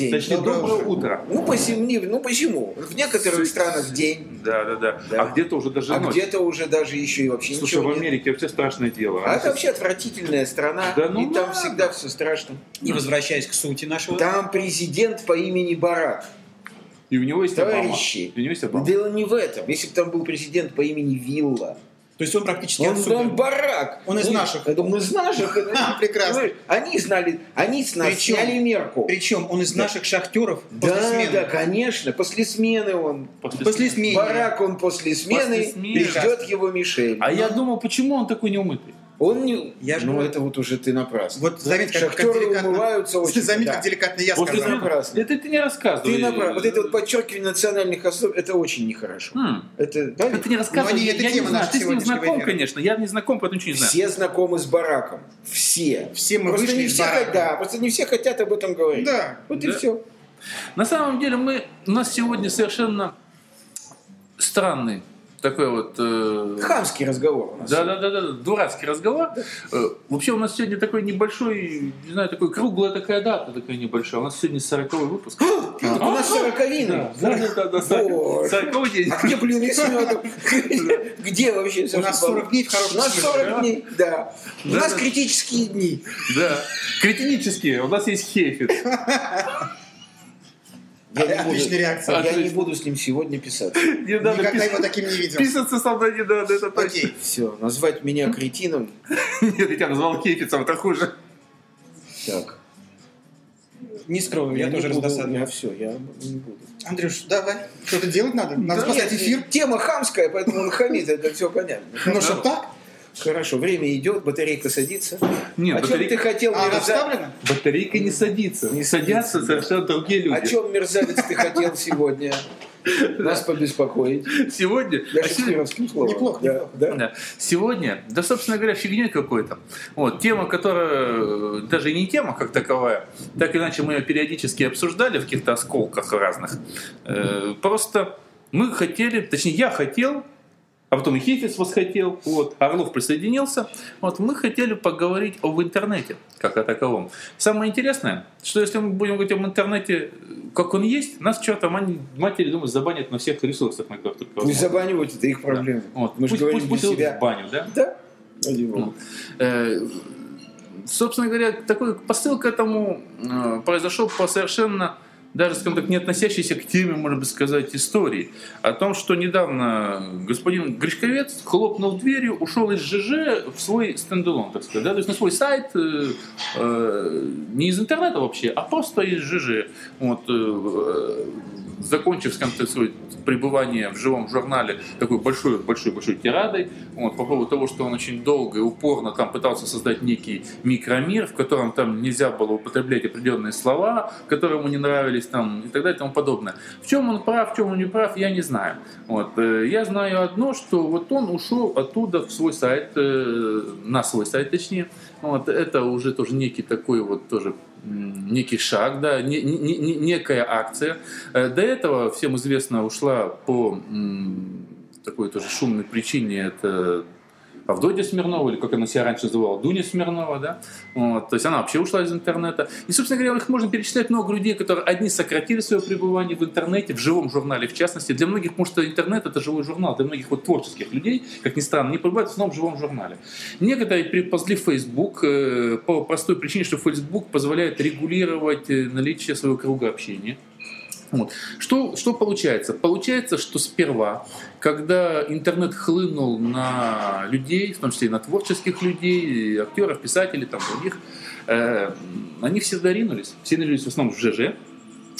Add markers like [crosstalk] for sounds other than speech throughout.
день. Точнее, Доброе доброе, утро. утро. Ну, почему? не- Ну, почему? В некоторых странах день, Да, да, да. Да. А где-то уже даже а ночь. где-то уже даже еще и вообще Слушай, ничего в нет. Америке вообще страшное дело. А это вообще отвратительная страна, Да ну и там ладно. всегда все страшно. И возвращаясь к сути нашего. Там президент по имени Барак. И у него есть Товарищи, Обама. И у него есть Обама. дело не в этом. Если бы там был президент по имени Вилла, То есть он практически он, отсюда. он барак. Он из Ну, наших. Это он из наших. [laughs] Прекрасно. Они знали, они с нас Причем- сняли мерку. Причем он из Да. наших шахтеров после Да, смены. да, конечно. После смены он. После После смены. смены. Барак он после смены, После смены. и ждет его Мишель. А я думал, почему он такой неумытый? Он не... Я ж ну, говорю. это вот уже ты напрасно. Вот заметь, как, как Шахтеры деликатно. умываются [laughs] очень. Заметь, да. как деликатно я После сказал. смены? напрасно. Это ты не рассказывай. Ты напрасно. Вот это вот подчеркивание национальных особ, это очень нехорошо. Хм. Это, да, Это не рассказывай. Но они- я, это я не тема знаю. наша Ты с ним знаком, эфира. конечно. Я не знаком, поэтому ничего не знаю. Все знакомы с бараком. Все. Все мы просто вышли не из все, барака. хот- да, просто не все хотят об этом говорить. Да. Вот и Да. все. На самом деле мы, у нас сегодня совершенно странный такой вот... э, Хамский разговор у нас. Да, да, да, да, дурацкий разговор. Э, Вообще у нас сегодня такой небольшой, не знаю, такой круглая такая дата такая небольшая. У нас сегодня 40 выпуск. [gasps] У нас сороковины. Да, да, да, да, Боже. 40 день. А где медом? [laughs] Где вообще? У нас 40 дней в хорошем У нас смысле, 40 да? дней, да. У Да, нас да. критические дни. Да. Кретинические. У нас есть хефит. [laughs] Я не Отличная буду- реакция. Я не Отлично. буду с ним сегодня писать. [laughs] Не надо Никогда пис- его таким не видел. Писаться со мной не надо, это точно. Окей. Все, назвать меня [laughs] кретином. Нет, я тебя назвал хефицем, это хуже. Так. Не скрою, я, не тоже буду, раздосадован. Я все, я не буду. Андрюш, давай. Что-то делать надо? Надо Да спасать нет, эфир. Тема хамская, поэтому он хамит, это все понятно. Ну что, так? Хорошо, время идет, батарейка садится. Нет, О чем батарейка- ты хотел, А, мерзавец? Батарейка не садится. Не Садятся садится, совершенно другие люди. О чем, мерзавец, ты хотел сегодня [laughs] нас побеспокоить? Сегодня... Я а сегодня- словом. Неплохо, Да, неплохо. да? Да. Сегодня, да, собственно говоря, фигней какой-то. Вот, тема, которая э, даже не тема как таковая, так иначе мы ее периодически обсуждали в каких-то осколках разных. Э, просто мы хотели, точнее, я хотел, а потом и Хефиц восхотел, вот, Орлов присоединился. Вот, мы хотели поговорить об интернете, как о таковом. Самое интересное, что если мы будем говорить об интернете, как он есть, нас чертовой матери, думаю, забанят на всех ресурсах, на которых только Не забанивать, это их проблема. Вот. Мы же пусть, говорим пусть, пусть себя. баню, да? Да? Ну, э, собственно говоря, такой посыл к этому э, произошел по совершенно даже, скажем так, не относящейся к теме, можно бы сказать, истории. О том, что недавно господин Гришковец, хлопнув дверью, ушел из ЖЖ в свой стендалон, так сказать. Да? То есть на свой сайт, э, э, не из интернета вообще, а просто из ЖЖ. Вот, э, закончив, скажем так, свое пребывание в живом журнале такой большой, большой, большой тирадой, вот, по поводу того, что он очень долго и упорно там пытался создать некий микромир, в котором там нельзя было употреблять определенные слова, которые ему не нравились там, и так далее и тому подобное. В чем он прав, в чем он не прав, я не знаю. Вот, э, я знаю одно, что вот он ушел оттуда в свой сайт, э, на свой сайт точнее, вот, это уже тоже некий такой вот тоже некий шаг, да, не- не- не- некая акция. Э, До этого, всем известно, ушла по такой тоже шумной причине, это Авдотья Смирнова, или как она себя раньше называла, Дуня Смирнова, да, вот, то есть она вообще ушла из интернета. И, собственно говоря, их можно перечислять много людей, которые одни сократили свое пребывание в интернете, в живом журнале в частности. Для многих, что интернет это живой журнал, для многих вот творческих людей, как ни странно, не пребывают в основном в живом журнале. Некоторые приползли в Facebook э, по простой причине, что Facebook позволяет регулировать э, наличие своего круга общения. Вот. Что, что получается? Получается, что сперва, когда интернет хлынул на людей, в том числе и на творческих людей, актеров, писателей, там, других, э, они все доринулись. Все ринулись в основном в ЖЖ.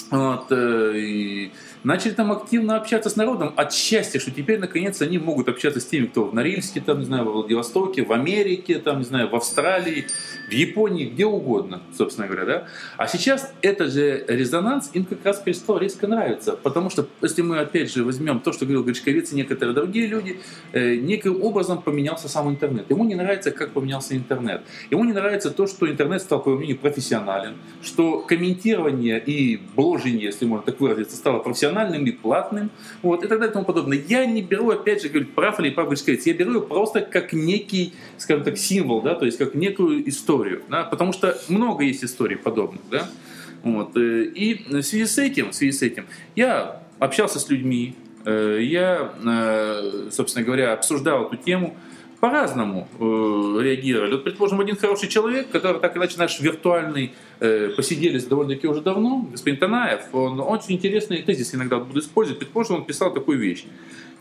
Вот, э, и начали там активно общаться с народом от счастья, что теперь наконец они могут общаться с теми, кто в Норильске, там, не знаю, во Владивостоке, в Америке, там, не знаю, в Австралии, в Японии, где угодно, собственно говоря, да. А сейчас этот же резонанс им как раз перестал резко нравиться, потому что если мы опять же возьмем то, что говорил Гришковец и некоторые другие люди, э, неким образом поменялся сам интернет. Ему не нравится, как поменялся интернет. Ему не нравится то, что интернет стал, по его мнению, профессионален, что комментирование и бложение, если можно так выразиться, стало профессиональным и платным, вот, и так далее и тому подобное. Я не беру, опять же, говорю, прав или прав Гришковец, я беру его просто как некий, скажем так, символ, да, то есть как некую историю, да, потому что много есть историй подобных, да, вот, э, и в связи с этим, в связи с этим, я общался с людьми, э, я, э, собственно говоря, обсуждал эту тему, по-разному реагировали. Вот, предположим, один хороший человек, который так иначе наш виртуальный посиделись довольно-таки уже давно, господин Танаев, он очень интересный тезис иногда буду использовать. Предположим, он писал такую вещь.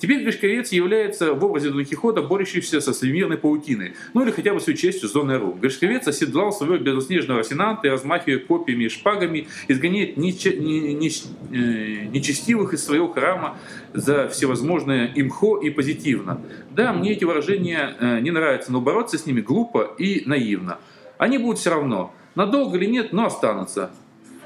Теперь Гришковец является в образе Дон Кихота, борющийся со всемирной паутиной, ну или хотя бы с своей частью зоны Ру. Гришковец оседлал своего белоснежного арсенанта и, размахивая копьями и шпагами, изгоняет э, нечестивых из своего храма за всевозможное имхо и позитивно. Да, мне эти выражения э, не нравятся, но бороться с ними глупо и наивно. Они будут все равно. Надолго или нет, но останутся.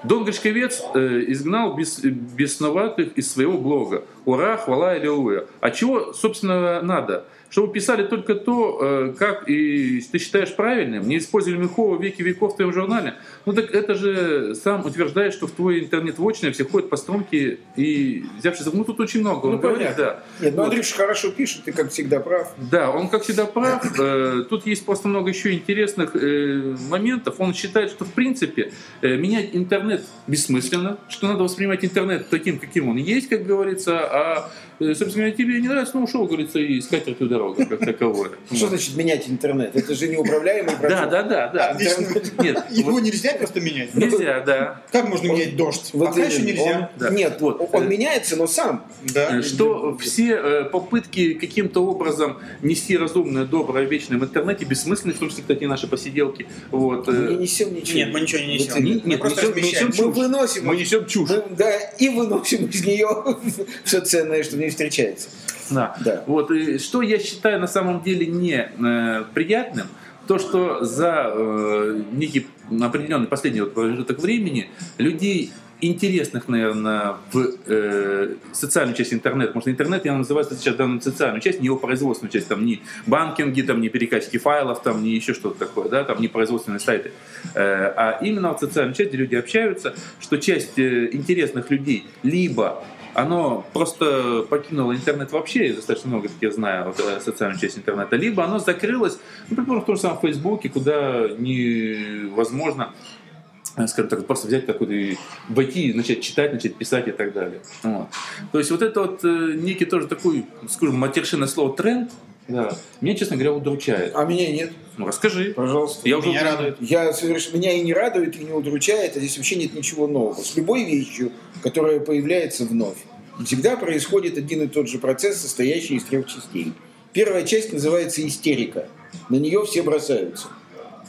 Дон Гришковец э, изгнал бес, бесноватых из своего блога. Ура, хвала, аллилуйя. А чего, собственно, надо? Чтобы писали только то, э, как и ты считаешь правильным. Не использовали Михова веки веков в твоем журнале. Ну так это же сам утверждает, что в твой интернет-вотчине все ходят по струнке и взявшись... Ну тут очень много. Он Ну, говорит, понятно. да. Нет, ну Вот. Андрюша хорошо пишет, ты, как всегда, прав. Да, он, как всегда, прав. [laughs] Э, Тут есть просто много еще интересных э, моментов. Он считает, что, в принципе, менять интернет бессмысленно, что надо воспринимать интернет таким, каким он есть, как говорится, а, собственно говоря, тебе не нравится, ну, ушел, говорится, и с катертью дорога, как таковое. [laughs] Что значит менять интернет? Это же неуправляемый процесс. Да, да, да, да. Нет, [laughs] Его нельзя просто менять. нельзя, да. Как можно менять дождь? Пока еще нельзя. Нет, Вот. он меняется, но сам. Да. Э, что все э, попытки каким-то образом нести разумное, доброе, вечное в интернете бессмысленны, в том числе, кстати, наши посиделки. Вот. э, Мы не несем ничего. Нет, мы ничего не несем. Нет, просто несем- несем Мы выносим, Мы несем чушь. мы, да, и выносим из нее [laughs] все ценное, что не встречается. Да. Да. Вот, и что я считаю на самом деле не э, приятным, то, что за э, некий определенный последний вот промежуток времени людей интересных, наверное, в э, социальную часть интернета, потому что интернет я называю сейчас данную социальную часть, не его производственную часть, там не банкинги, там не перекачки файлов, там не еще что-то такое, да, там не производственные сайты, Э, а именно вот социальную часть, где люди общаются, что часть э, интересных людей либо оно просто покинуло интернет вообще, я достаточно много таких знаю, вот, э, социальную часть интернета, либо оно закрылось, предположим, в том же самом Фейсбуке, куда невозможно э, скажем так, просто взять какой-то, войти, начать читать, начать писать и так далее. Вот. То есть вот это вот э, некий тоже такой, скажем, матершинное слово тренд, да, меня, честно говоря, удручает. А меня нет. Ну, расскажи. Пожалуйста. Я уже Меня узнал. радует. Я соверш... Меня и не радует, и не удручает, а здесь вообще нет ничего нового. С любой вещью, которая появляется вновь, всегда происходит один и тот же процесс, состоящий из трех частей. Первая часть называется истерика. На нее все бросаются.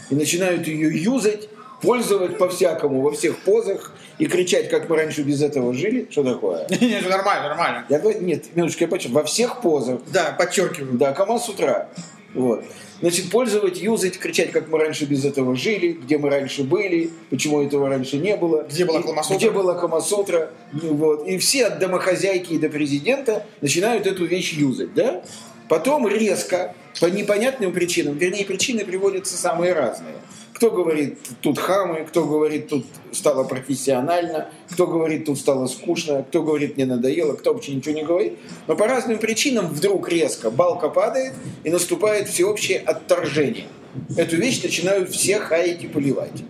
И начинают ее юзать, пользовать по-всякому, во всех позах, и кричать, как мы раньше без этого жили. Что такое? [laughs] Нет, нормально, нормально. Я нет, минуточку, я почему? Во всех позах. Да, подчеркиваю. Да, Камал с утра. Вот. Значит, пользовать, юзать, кричать, как мы раньше без этого жили, где мы раньше были, почему этого раньше не было. Где была Камасутра? Где была Камасутра. Вот. И все от домохозяйки и до президента начинают эту вещь юзать, да? Потом резко, по непонятным причинам, вернее, причины приводятся самые разные. Кто говорит, тут хамы, кто говорит, тут стало профессионально, кто говорит, тут стало скучно, кто говорит, мне надоело, кто вообще ничего не говорит. Но по разным причинам вдруг резко балка падает и наступает всеобщее отторжение. Эту вещь начинают все хаять и поливать.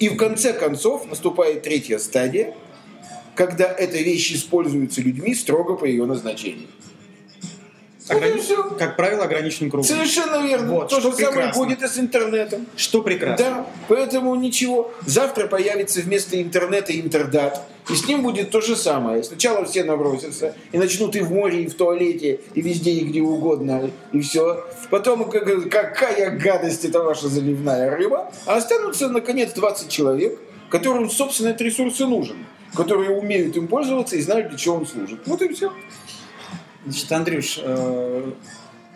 И в конце концов наступает третья стадия, когда эта вещь используется людьми строго по ее назначению. Вот и Ограни- всё. Как правило, ограниченным кругом. Совершенно верно. Вот, То же самое прекрасно. будет и с интернетом. Что прекрасно. Да, поэтому ничего. Завтра появится вместо интернета интердат. И с ним будет то же самое. Сначала все набросятся и начнут и в море, и в туалете, и везде, и где угодно, и все. Потом как- какая гадость это ваша заливная рыба. А останутся, наконец, 20 человек, которым, собственно, этот ресурс и нужен. которые умеют им пользоваться и знают, для чего он служит. Вот и все. Значит, Андрюш, э,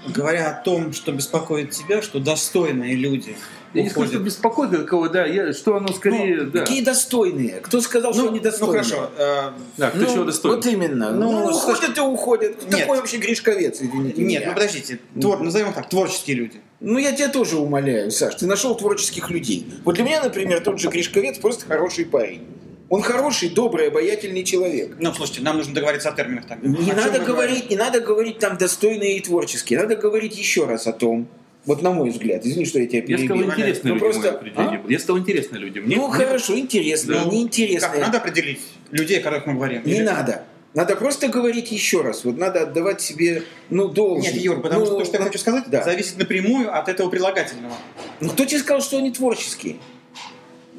говоря о том, что беспокоит тебя, что достойные люди Я не скажу, что беспокоит кого, да, я, что оно скорее, да. Какие достойные? Кто сказал, что Ну, они ну достойные? хорошо, э, Да, кто Ну, чего достоин? Вот именно. Ну, Ну, уходят и уходят. Кто Нет. такой вообще Гришковец, извините нет, меня? ну подождите, твор- назовем так, творческие люди. Ну, я тебя тоже умоляю, Саш, ты нашел творческих людей. Вот для меня, например, тот же Гришковец просто хороший парень. Он хороший, добрый, обаятельный человек. Ну, слушайте, нам нужно договориться о терминах тогда. Не О надо говорить, не надо говорить там достойные и творческие. Надо говорить еще раз о том, вот на мой взгляд, извини, что я тебя Я сказал, перебил. интересные Ну, люди просто- определение. Я сказал, интересные люди. Мне- Ну, мне- хорошо, интересные, Да. Как, неинтересные. надо определить людей, о которых мы говорим? Не Или- надо. Надо просто говорить еще раз. Вот надо отдавать себе, ну, должное. Нет, Юр, потому Ну, что то, что я ну, хочу сказать, да. зависит напрямую от этого прилагательного. Ну, кто тебе сказал, что они творческие?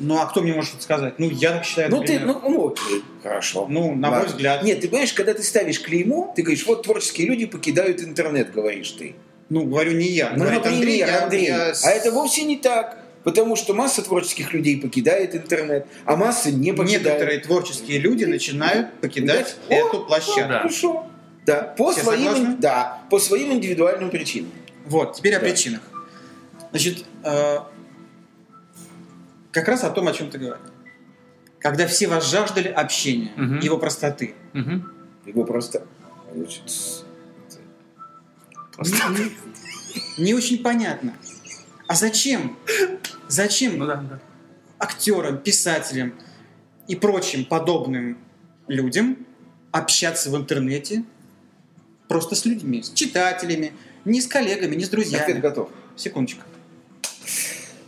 Ну, а кто мне может это сказать? Ну, я так считаю, Ну, ты, например. ну, ну, окей, хорошо. Ну, на мой взгляд. Нет, ты понимаешь, когда ты ставишь клеймо, ты говоришь, вот творческие люди покидают интернет, говоришь ты. Ну, говорю не я. Ну, Говорит например, Андрей, я- Андрей. я А это вовсе не так. Потому что масса творческих людей покидает интернет, а масса не покидает. Некоторые творческие люди начинают покидать О, эту о, площадку. Хорошо. Да, по Все своим, согласны? да, по своим индивидуальным причинам. Вот, теперь о Да. причинах. Значит, э, как раз о том, о чем ты говорил. Когда все вас жаждали общения, Мгм. его простоты. Мгм. Его просто... значит, с- Не, не- очень понятно. А зачем? Зачем Ну да, да. актерам, писателям и прочим подобным людям общаться в интернете просто с людьми, с читателями, не с коллегами, не с Ответ друзьями. готов. Секундочку.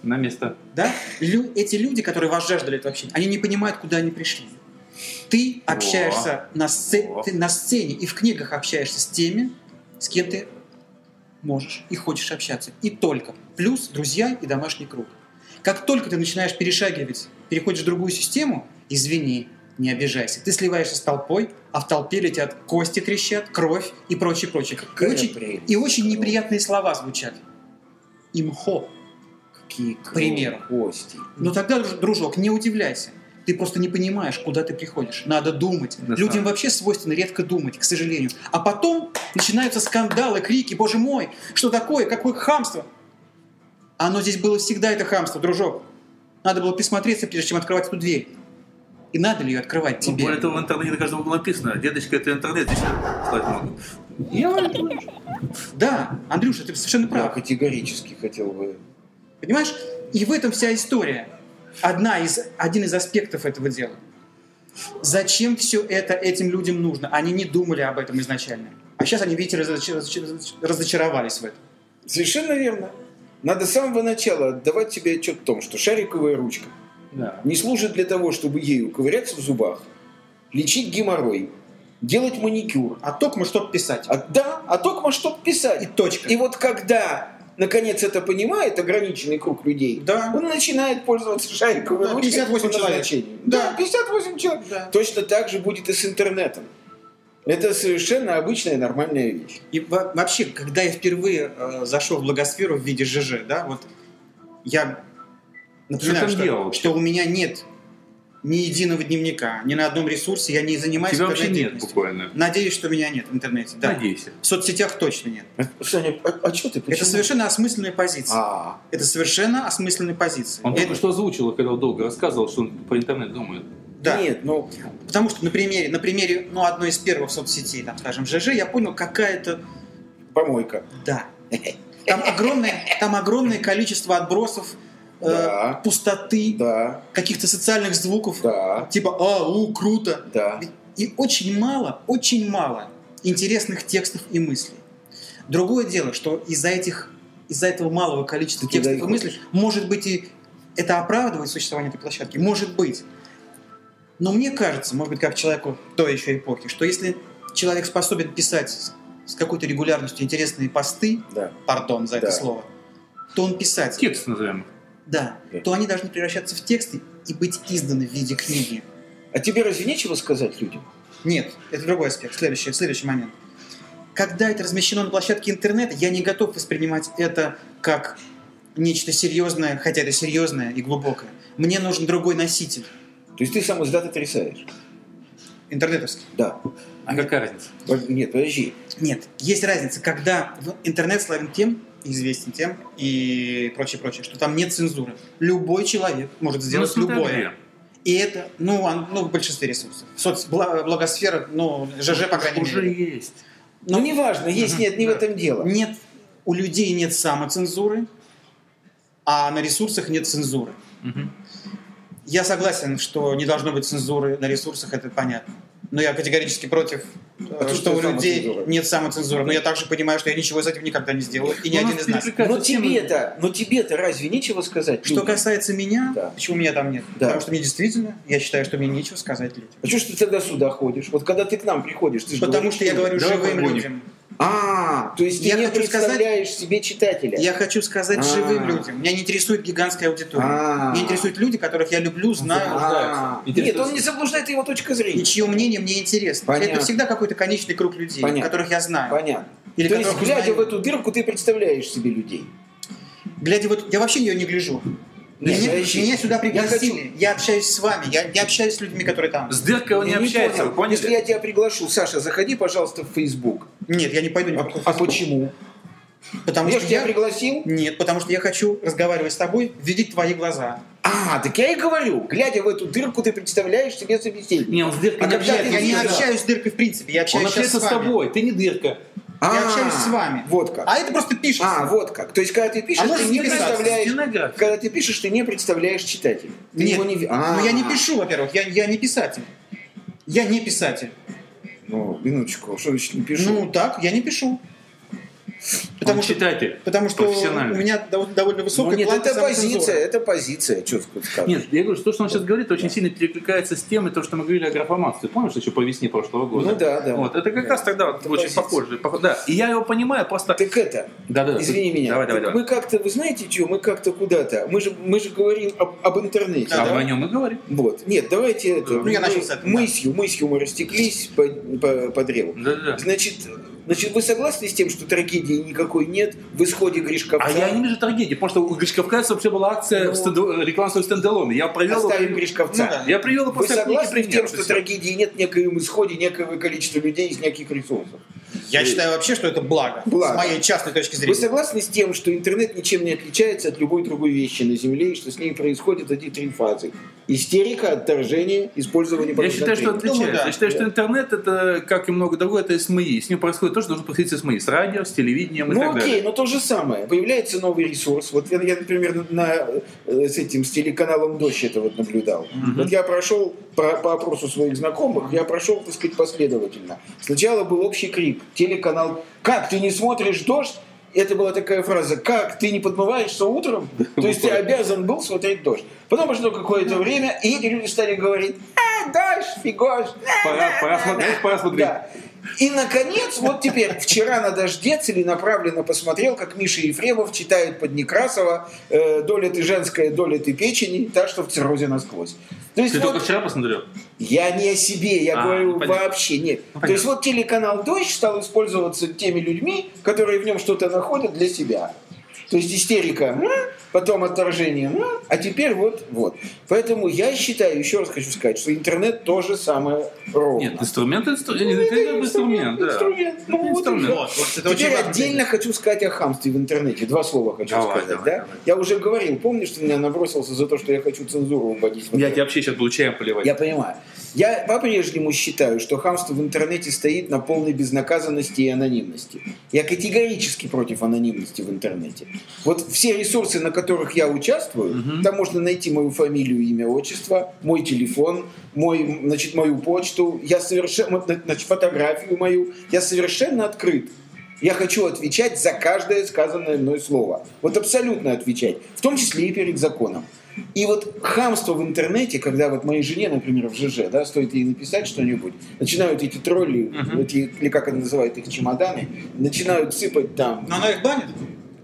На место. Да? Лю- эти люди, которые вас жаждали этого общения, они не понимают, куда они пришли. Ты общаешься на, сце- О. ты на сцене и в книгах общаешься с теми, с кем ты можешь и хочешь общаться. И только. Плюс друзья и домашний круг. Как только ты начинаешь перешагивать, переходишь в другую систему, извини, не обижайся. Ты сливаешься с толпой, а в толпе летят кости трещат, кровь и прочее, прочее. И очень, прелесть. и очень неприятные слова звучат. Имхо. Какие примеру. кости. Но тогда, друж- дружок, не удивляйся. Ты просто не понимаешь, куда ты приходишь. Надо думать. Да, Людям сам. вообще свойственно редко думать, к сожалению. А потом начинаются скандалы, крики, боже мой, что такое, какое хамство. Оно здесь было всегда, это хамство, дружок. Надо было присмотреться, прежде чем открывать эту дверь. И надо ли ее открывать Ну, тебе? более того, в интернете на каждом углу написано, дедочка, это интернет, здесь слать могут. Я Да, Андрюша, ты совершенно Я прав. категорически хотел бы... Понимаешь? И в этом вся история. Одна из, один из аспектов этого дела. Зачем все это этим людям нужно? Они не думали об этом изначально. А сейчас они, видите, разоч- разоч- разочаровались в этом. Совершенно верно. Надо с самого начала отдавать себе отчет в том, что шариковая ручка Да. не служит для того, чтобы ею ковыряться в зубах, лечить геморрой, делать маникюр. А только мы что писать. А, да, а только что И писать. точка. И вот когда, наконец, это понимает ограниченный круг людей, Да. он начинает пользоваться шариковой Да, ручкой 58 по человек. Да. Да, 58 человек. Да. Точно так же будет и с интернетом. Это совершенно обычная нормальная вещь. И во- вообще, когда я впервые э, зашел в благосферу в виде ЖЖ, да, вот я напоминаю, что, вообще? что у меня нет ни единого дневника, ни на одном ресурсе, я не занимаюсь Тебя вообще нет буквально. Надеюсь, что меня нет в интернете. Да. Надейся. В соцсетях точно нет. Саня, а, а что ты? Это Почему? совершенно осмысленная позиция. А, Это совершенно осмысленная позиция. Он Это- только что озвучил, когда долго рассказывал, что он по интернету думает. да. Нет, ну, Потому что на примере, на примере ну, одной из первых соцсетей, там, скажем, ЖЖ, я понял, какая-то помойка. Да. Там огромное, там огромное количество отбросов, э, Да. пустоты, Да, каких-то социальных звуков, да, типа «А, у, круто!» да. И очень мало, очень мало интересных текстов и мыслей. Другое дело, что из-за этих, из-за этого малого количества Ты текстов и мыслей, может быть, и это оправдывает существование этой площадки, может быть. Но мне кажется, может быть, как человеку той еще эпохи, что если человек способен писать с- какой-то регулярностью интересные посты, Да. пардон за это Да. слово, то он писатель. Текст назовем. Да. Да. То они должны превращаться в тексты и быть изданы в виде книги. А тебе разве нечего сказать людям? Нет, это другой аспект. Следующий, следующий момент. Когда это размещено на площадке интернета, я не готов воспринимать это как нечто серьезное, хотя это серьезное и глубокое. Мне нужен другой носитель. То есть ты сам издат отрицаешь? интернетовский. Да. А какая разница? Нет, подожди. Нет, есть разница, когда интернет славен тем, известен тем и прочее, прочее, что там нет цензуры. Любой человек может сделать Ну, любое. И это, ну, он- ну, в большинстве ресурсов. Соц, бла- благосфера, ну, ЖЖ, по крайней Уже мере. есть. Ну, неважно, есть, нет, не в этом дело. Нет, у людей нет самоцензуры, а на ресурсах нет цензуры. Мгм. Я согласен, что не должно быть цензуры на ресурсах, это понятно. Но я категорически против, э, Отсутствие что у людей самоцензуры. нет самоцензуры. Но я также понимаю, что я ничего из этого никогда не сделал. И ни один из нас. Но тебе-то, но тебе-то разве нечего сказать? Что людям? касается меня, Да. почему меня там нет? Да. Потому что мне действительно, я считаю, что мне нечего сказать людям. А что ж ты тогда сюда ходишь? Вот когда ты к нам приходишь, ты же Потому говоришь, что я говорю живым людям. А, то есть ты Я не хочу сказать- представляешь себе читателя. Я хочу сказать А. живым людям. Меня не интересует гигантская аудитория. А. Меня интересуют люди, которых я люблю, знаю, А. Нет, он не заблуждает, его точка и зрения. чье мнение мне интересно. Понятно. Это всегда какой-то конечный круг людей, Понятно. которых я знаю. Понятно. Или то есть, глядя узнаю. в эту дырку, ты представляешь себе людей. Глядя вот, я вообще ее не гляжу. Нет, меня, подожди. меня сюда Я пригласили. Я, общаюсь с вами. Я не общаюсь с людьми, которые там. С дыркой он не Я общается, понял. вы поняли? Если я тебя приглашу, Саша, заходи, пожалуйста, в Facebook. Нет, я не пойду ни в А, а почему? Потому я что тебя я... пригласил. Нет, потому что я хочу разговаривать с тобой, видеть твои глаза. А, так я и говорю. Глядя в эту дырку, ты представляешь себе собеседника. Не, он с дыркой А не общается. Я не общаюсь с дыркой в принципе, я Он общаюсь сейчас общается с с тобой, ты не дырка. Я А, общаюсь с вами. Вот как. А это просто пишется. А, вот как. То есть, когда ты пишешь, А ты не представляешь... Когда ты пишешь, ты не представляешь читателя. Ты Нет, его не... А, ну я не пишу, во-первых, я, я не писатель. Я не писатель. Ну, минуточку, что значит не пишу? Ну так, я не пишу. Потому Потому что, читатель. потому что профессиональный. у меня дов- довольно Ну, высокая нет, планка это позиция, это позиция, скажешь. Нет, я говорю, что, то, что он сейчас говорит, очень сильно перекликается с темой, то, что мы говорили о графоманстве. Помнишь, еще по весне прошлого года? Ну да, да. Вот, это как Да. раз тогда Это очень позиция. похоже. пох- Да, и я его понимаю, просто... Так это, Да, да, извини меня, Давай, давай, давай. мы как-то, вы знаете что, мы как-то куда-то, мы же, мы же говорим об, об интернете, А да? мы о нем и говорим. Вот, нет, давайте это, Ну, я начал с этого, да. мысью, мысью мы растеклись по, по, по древу. Да, да, да. Значит, значит, вы согласны с тем, что трагедии никакой нет в исходе Гришковца? А я не вижу трагедии, потому что у Гришковкайца вообще была акция Ну. стендо- рекламного стендалона. Я провел... Оставим Гришковца. Ну да. Я привел Вы согласны с тем, что трагедии нет в некоем исходе некого количества людей из неких ресурсов? Я считаю вообще, что это благо, Благо. с моей частной точки Вы зрения. согласны с тем, что интернет ничем не отличается от любой другой вещи на Земле, и что с ней происходят эти три фазы? Истерика, отторжение, использование Я считаю, что отличается. Думаю, да. Я считаю, что интернет это, как и много другого, это СМИ. С ним происходит то, что должно происходить с СМИ. С радио, с телевидением и Ну так окей, далее. но то же самое. Появляется новый ресурс. Вот я, я, например, на, э, с этим, с телеканалом «Дождь» это вот наблюдал. Вот я прошел по, по опросу своих знакомых, я прошел, так сказать, последовательно. Сначала был общий крик. Телеканал «Как, ты не смотришь «Дождь»?» Это была такая фраза «Как, ты не подмываешься утром?» То есть ты обязан был смотреть «Дождь». Потом прошло какое-то время, и эти люди стали говорить «А, дождь, фигош, а, Пора, пора смотреть, пора смотреть. да. И, наконец, вот теперь, вчера на «Дожде» целенаправленно посмотрел, как Миша Ефремов читает под Некрасова э, «Доля ты женская, доля ты печени, так что в циррозе насквозь». То есть Ты вот, только вчера посмотрел? я не о себе, я А, говорю понятно. вообще нет. Ну, То есть вот телеканал «Дождь» стал использоваться теми людьми, которые в нем что-то находят для себя. То есть истерика, потом отторжение, м, а теперь вот, вот. Поэтому я считаю, еще раз хочу сказать, что интернет тоже самое ровно. Нет, инструмент, инстру- Ну, это это бы инструмент, да. инструмент. Ну, вот и Инструмент. Вот, вот это Теперь важно. отдельно хочу сказать о хамстве в интернете. Два слова хочу Давай, сказать. давай, да? давай. Я уже говорил, помнишь, ты меня набросился за то, что я хочу цензуру вводить Я тебе вообще сейчас буду чаем поливать. Я понимаю. Я по-прежнему считаю, что хамство в интернете стоит на полной безнаказанности и анонимности. Я категорически против анонимности в интернете. Вот все ресурсы, на которых я участвую, Мгм. там можно найти мою фамилию, имя, отчество, мой телефон, мой, значит, мою почту, я совершенно, значит, фотографию мою. Я совершенно открыт. Я хочу отвечать за каждое сказанное мной слово. Вот абсолютно отвечать. В том числе и перед законом. И вот хамство в интернете, когда вот моей жене, например, в ЖЖ, да, стоит ей написать что-нибудь, начинают эти тролли, Мгм. эти, или как они называют их, чемоданы, начинают сыпать там. Но она их банит.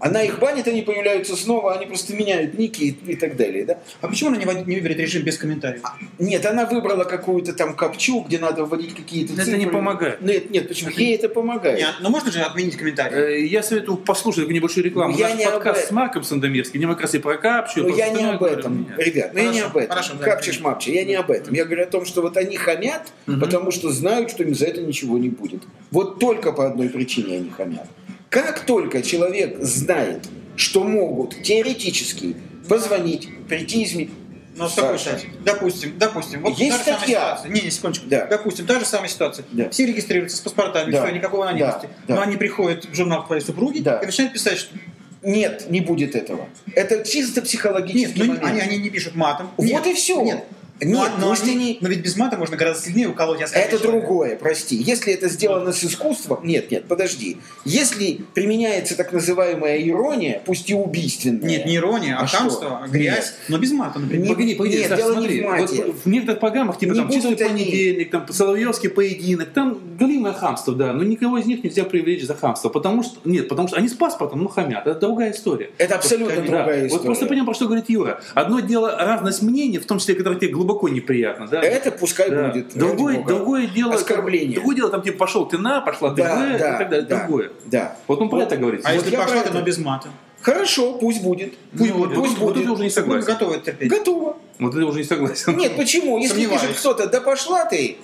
Она их банит, они появляются снова, они просто меняют ники и, и так далее. Да? А почему она не, не выберет режим без комментариев? Нет, она выбрала какую-то там капчу, где надо вводить какие-то Это цифры. не помогает. Нет, нет, почему? Ей это помогает. Не, ну можно же отменить комментарии? Э, Я советую послушать такую небольшую рекламу. Ну, я Наш не об подкаст этом. с Марком Сандомирским, мы как раз и про капчу. Но про я не об этом, Нет. ребят, ну я не Хорошо, об этом. хорошо, да. Капчиш мапчи, я не об этом. Я говорю о том, что вот они хамят, потому что знают, что им за это ничего не будет. Вот только по одной причине они хамят. Как только человек знает, что могут теоретически позвонить, прийти изменить. Ну, с какой Саша, стати? Допустим, допустим. Вот Есть та же самая статья. ситуация. Не, не, секундочку. Да. Допустим, та же самая ситуация. Да. Все регистрируются с паспортами, Да. все, никакой анонимности. Да. Но они приходят в журнал твоей супруги Да. и начинают писать, что Нет, не будет этого. Это чисто нет, психологический ну, момент. они, они не пишут матом. Вот Нет, и все. Нет, Нет, но, но пусть они- но ведь без мата можно гораздо сильнее уколоть. Это другое, прости. Если это сделано с искусством, нет, нет, подожди. Если применяется так называемая ирония, пусть и убийственная. Нет, не ирония, а, А хамство, что? грязь, но без мата, например. Не- Погоди, погоди, Нет, Саш, дело не смотри, в вот мате. в некоторых программах, типа Не там «Чистый они- понедельник», там «Соловьевский поединок», там галимое хамство, да, но никого из них нельзя привлечь за хамство, потому что, нет, потому что они с паспортом, ну, хамят, это другая история. Это абсолютно Да, другая история. Вот просто понимаем, про что говорит Юра. Одно дело разность мнений, в том числе, которое тебе глубоко неприятно, да. Это пускай Да. будет. Другое, бога. другое дело, Оскорбление. другое дело, там типа пошел ты на, пошла ты Да, в, да, и так далее, да, другое. Да. Вот он про Вот. это говорит. А Вот если пошла, это. но без мата? Хорошо, пусть будет. Пусть, Ну, будет. вот пусть вот будет. я уже не согласен. готовы это терпеть? Готово. Вот это уже не согласен. Нет, почему? Если Сомневаюсь. пишет кто-то, да пошла ты,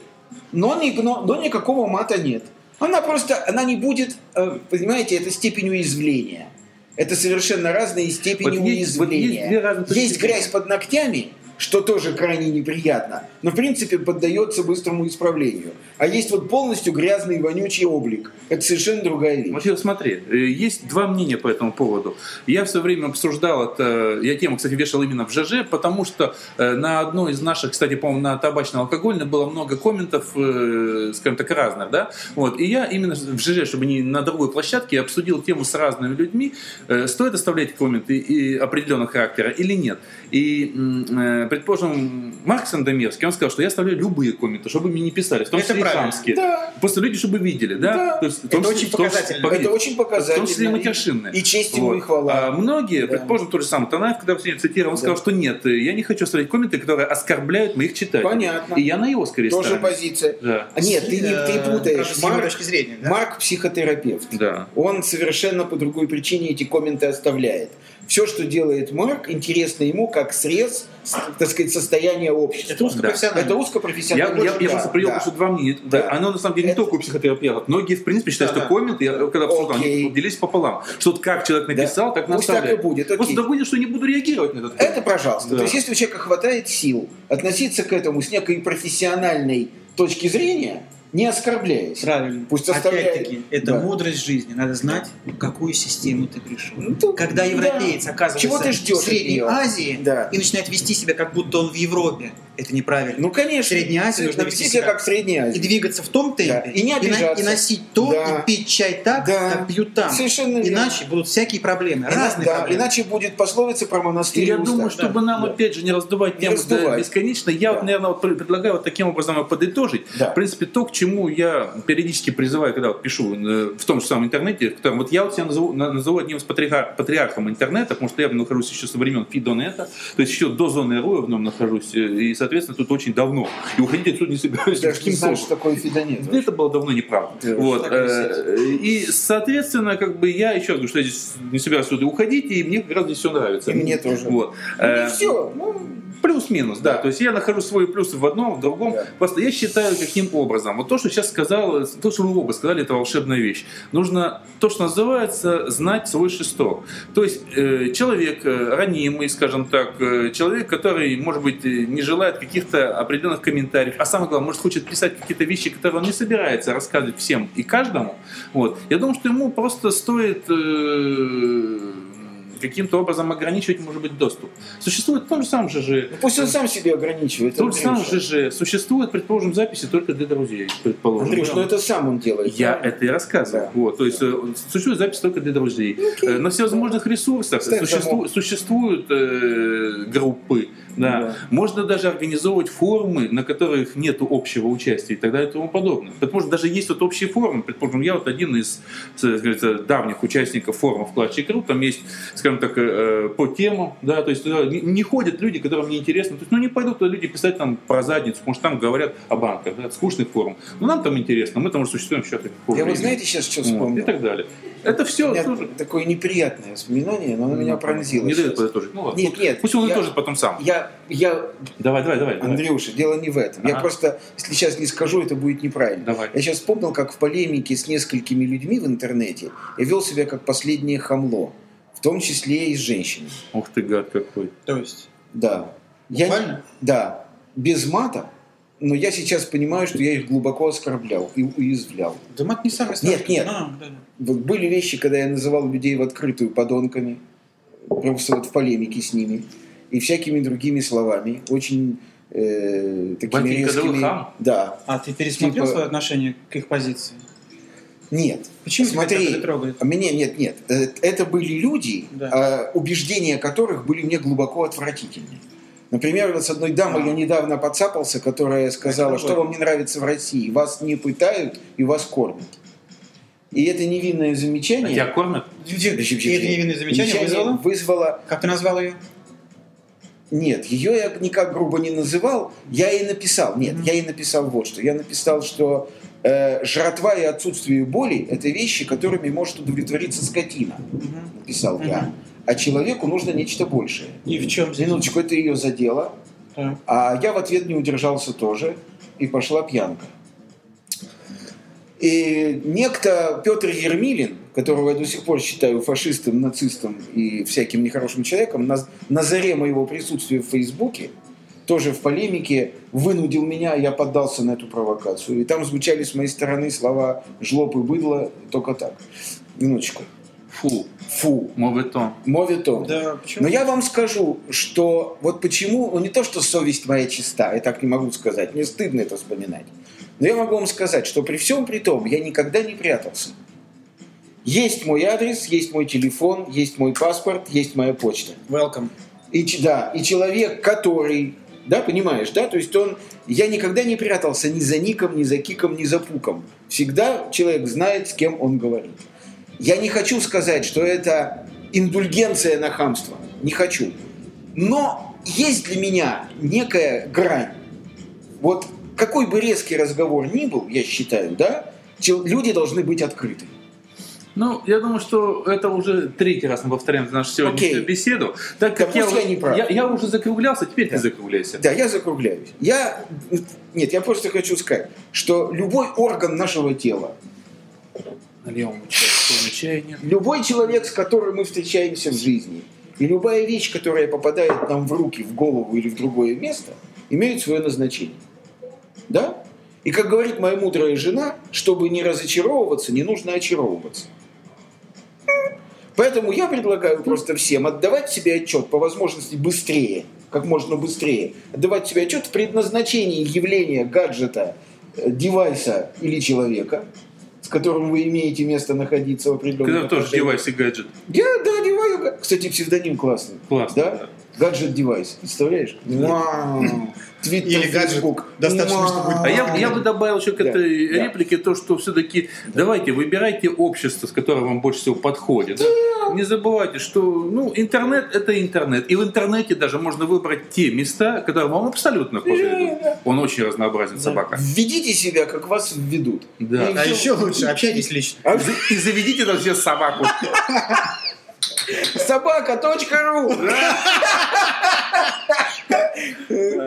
но, ни- но- но никакого мата нет. Она просто, она не будет, э, понимаете, это степень уязвления. Это совершенно разные степени Вот есть- вот уязвления. есть точки Есть зрения. грязь под ногтями, что тоже крайне неприятно, но в принципе поддается быстрому исправлению. А есть вот полностью грязный вонючий облик. Это совершенно другая вещь. Вообще, смотри, э, есть два мнения по этому поводу. Я все время обсуждал это, я тему, кстати, вешал именно в ЖЖ, потому что э, на одной из наших, кстати, по-моему, на табачно-алкогольной было много комментов, э, скажем так, разных, да, вот, и я именно в ЖЖ, чтобы не на другой площадке, обсудил тему с разными людьми, э, стоит оставлять комменты и определенного характера или нет. И, э, предположим, Марк Сандомирский, он сказал, что я оставляю любые комменты, чтобы мне не писали, в том Это числе и правильно. хамские. Да. Просто люди, чтобы видели, да? Да. То есть, Это числе- очень показательно. погоди, Это очень показательно. в том числе и матершинные. И честь ему, Вот. и хвала. А многие, Да. предположим, тот же самый Танаев, когда сегодня цитировал, он Да. сказал, что нет, э, я не хочу оставлять комменты, которые оскорбляют моих читателей. Понятно. И я на его скорее Тоже стороне. позиция. Да. А нет, ты, не, ты Э, путаешь. Марк, точки зрения, да? Марк психотерапевт. Да. Он совершенно по другой причине эти комменты оставляет. Все, что делает Марк, интересно ему как срез, так сказать, состояния общества. Это узкопрофессионально. Это Я, узкопрофессионально. я, я Да, просто привел да. просто два мнения. Да. Да. Оно на самом деле не Это- только у психотерапевтов. Многие, в принципе, считают, Да, что да. комменты, я когда обсуждал, Окей. они делись пополам. Что как человек написал, так Пусть так и наставляет. будет, Просто окей. другое, что не буду реагировать на этот Это коммент. пожалуйста. Да. То есть, если у человека хватает сил относиться к этому с некой профессиональной точки зрения, не оскорбляясь. Правильно. Пусть оставляет. Опять-таки, это Да. мудрость жизни. Надо знать, в какую систему ты пришел. Ну, то- Когда да. европеец оказывается Чего ты ждешь в Средней нее? Азии Да. и начинает вести себя, как будто он в Европе, это неправильно. Ну, конечно. В Средней Азии нужно Вести себя как в Средней и Азии. двигаться в том темпе, Да. И не обижаться. и носить то, Да. и пить чай так, Да. как пьют там. Совершенно верно. Иначе будут всякие проблемы, разные да, проблемы. иначе будет пословица про И монастырь. я и уста. думаю, чтобы нам, Да. опять же, не раздувать тему бесконечно, я вот, Да. наверное, вот пред- предлагаю вот таким образом подытожить. Да. В принципе, то, к чему я периодически призываю, когда вот пишу э, в том же самом интернете, вот я вот себя назову, на- назову одним из патриарх- патриархом интернета, потому что я нахожусь еще со времен Фидонета, то есть еще до зоны я в нем нахожусь, э, и, соответственно, тут очень давно. И уходить отсюда не собираюсь Даже не словом. что такое фидонет. Это было давно неправда. Да, вот. э, И, соответственно, как бы я еще раз говорю, что я здесь не собираюсь отсюда уходить, и мне как раз здесь все нравится. И мне тоже. Вот. Ну, все. Ну, Плюс-минус, да. То есть я нахожу свои плюсы в одном, в другом. Да. Просто я считаю, каким образом. Вот то, что сейчас сказал, то, что вы оба сказали, это волшебная вещь. Нужно то, что называется, знать свой шесток. То есть э, человек э, ранимый, скажем так, э, человек, который, может быть, э, не желает каких-то определенных комментариев, а самое главное, может, хочет писать какие-то вещи, которые он не собирается рассказывать всем и каждому. Вот. Я думаю, что ему просто стоит э, каким-то образом ограничивать, может быть, доступ. Существует в том же самом ЖЖ, ну, пусть он сам себе ограничивает. в том же самом Андрюша. ЖЖ существует, предположим, записи только для друзей, предположим. Андрюш, ну это сам он делает. Я правильно? это и рассказывал. Да. Вот, то есть э, существует запись только для друзей. Э, На всевозможных ресурсах существу- существуют э, группы, Да. Да. Можно даже организовывать форумы, на которых нет общего участия и так далее и тому подобное. Предположим, даже есть вот общие форумы. Предположим, я вот один из так сказать, давних участников форума вкладчик.ру. Там есть, скажем так, э, по темам. Да, то есть туда не- ходят люди, которым не интересно. То есть, ну, не пойдут туда люди писать там про задницу, потому что там говорят о банках. Да, скучный форум. Но нам там интересно. Мы там уже существуем счет Я вот знаете сейчас что Вот, и вспомнил? так далее. Это У все меня тоже. такое неприятное воспоминание, но оно меня пронзило. Не дает подытожить. Ну ладно. Нет, нет. Пусть он я- уничтожит потом сам. Я, я, Давай, давай, давай. давай. Андрюша, дело не в этом. Я Ага. просто, если сейчас не скажу, это будет неправильно. Давай. Я сейчас вспомнил, как в полемике с несколькими людьми в интернете я вел себя как последнее хамло, в том числе и с женщинами. Ух ты, гад какой. То есть, Да. Я, буквально? да. Без мата, но я сейчас понимаю, что я их глубоко оскорблял и уязвлял. Да мат не самый страшный. Нет, нет. А, да, да. Вот были вещи, когда я называл людей в открытую подонками, просто вот в полемике с ними, и всякими другими словами, очень э, такими Кадыров резкими. хам? Да. А ты пересмотрел Типа- свое отношение к их позиции? Нет. Почему тебя Смотри, это трогает? А Меня нет, нет. Э, Это были люди, Да. а, убеждения которых были мне глубоко отвратительны. Например, вот с одной дамой А. я недавно подцапался, которая сказала, что вам не нравится в России. Вас не пытают и вас кормят. И это невинное А замечание... тебя кормят? И это невинное замечание вызвало? вызвало... Как ты назвал ее? Нет, ее я никак грубо не называл. Я ей написал. Нет, я ей написал вот что. Я написал, что э, жратва и отсутствие боли – это вещи, которыми может удовлетвориться скотина. Написал я. А человеку нужно нечто большее. И в чем? Минуточку, это ее задело. А я в ответ не удержался тоже, и пошла пьянка. И некто Петр Ермилин, которого я до сих пор считаю фашистом, нацистом и всяким нехорошим человеком, на, на заре моего присутствия в Фейсбуке, тоже в полемике, вынудил меня, я поддался на эту провокацию. И там звучали с моей стороны слова «жлоб и быдло» только так. Минуточку. Фу, Фу. моветон. Моветон. Да, почему? Но я вам скажу, что вот почему, ну не то, что совесть моя чиста, я так не могу сказать, мне стыдно это вспоминать. Но я могу вам сказать, что при всем при том я никогда не прятался. Есть мой адрес, есть мой телефон, есть мой паспорт, есть моя почта. Welcome. И, да, и человек, который, да, понимаешь, да, то есть он, я никогда не прятался ни за ником, ни за киком, ни за пуком. Всегда человек знает, с кем он говорит. Я не хочу сказать, что это индульгенция на хамство. Не хочу. Но есть для меня некая грань. Вот какой бы резкий разговор ни был, я считаю, да, люди должны быть открыты. Ну, я думаю, что это уже третий раз мы повторяем нашу сегодняшнюю Окей. беседу. Так как Да я, я не прав. я, я уже закруглялся, теперь Да. ты закругляйся. Да, я закругляюсь. Я, нет, я просто хочу сказать, что любой орган нашего тела, чая нет. любой человек, с которым мы встречаемся в жизни, и любая вещь, которая попадает нам в руки, в голову или в другое место, имеют свое назначение. Да? И как говорит моя мудрая жена, чтобы не разочаровываться, не нужно очаровываться. Поэтому я предлагаю просто всем отдавать себе отчет по возможности быстрее, как можно быстрее, отдавать себе отчет в предназначении явления гаджета, э, девайса или человека, с которым вы имеете место находиться в определенном Когда тоже девайс и гаджет. Я, да, деваю. га- Кстати, псевдоним классный. Классно, Да? да. Гаджет девайс. Представляешь? Вау. Твиттер, Или гаджет. Достаточно, Вау. чтобы- А я, я бы добавил еще к Да, этой да. реплике то, что все-таки давайте выбирайте общество, с которым вам больше всего подходит. да. Не забывайте, что ну, интернет это интернет. И в интернете даже можно выбрать те места, которые вам абсолютно подойдут. да. Он очень разнообразен, собака. Введите себя, как вас введут. Да. И А всё. еще лучше общайтесь лично. А И заведите там все собаку. [laughs] Собака.ру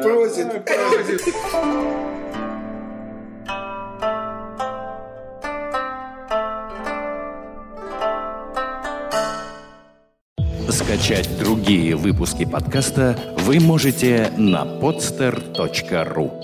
Просит. Скачать другие выпуски подкаста вы можете на podster.ru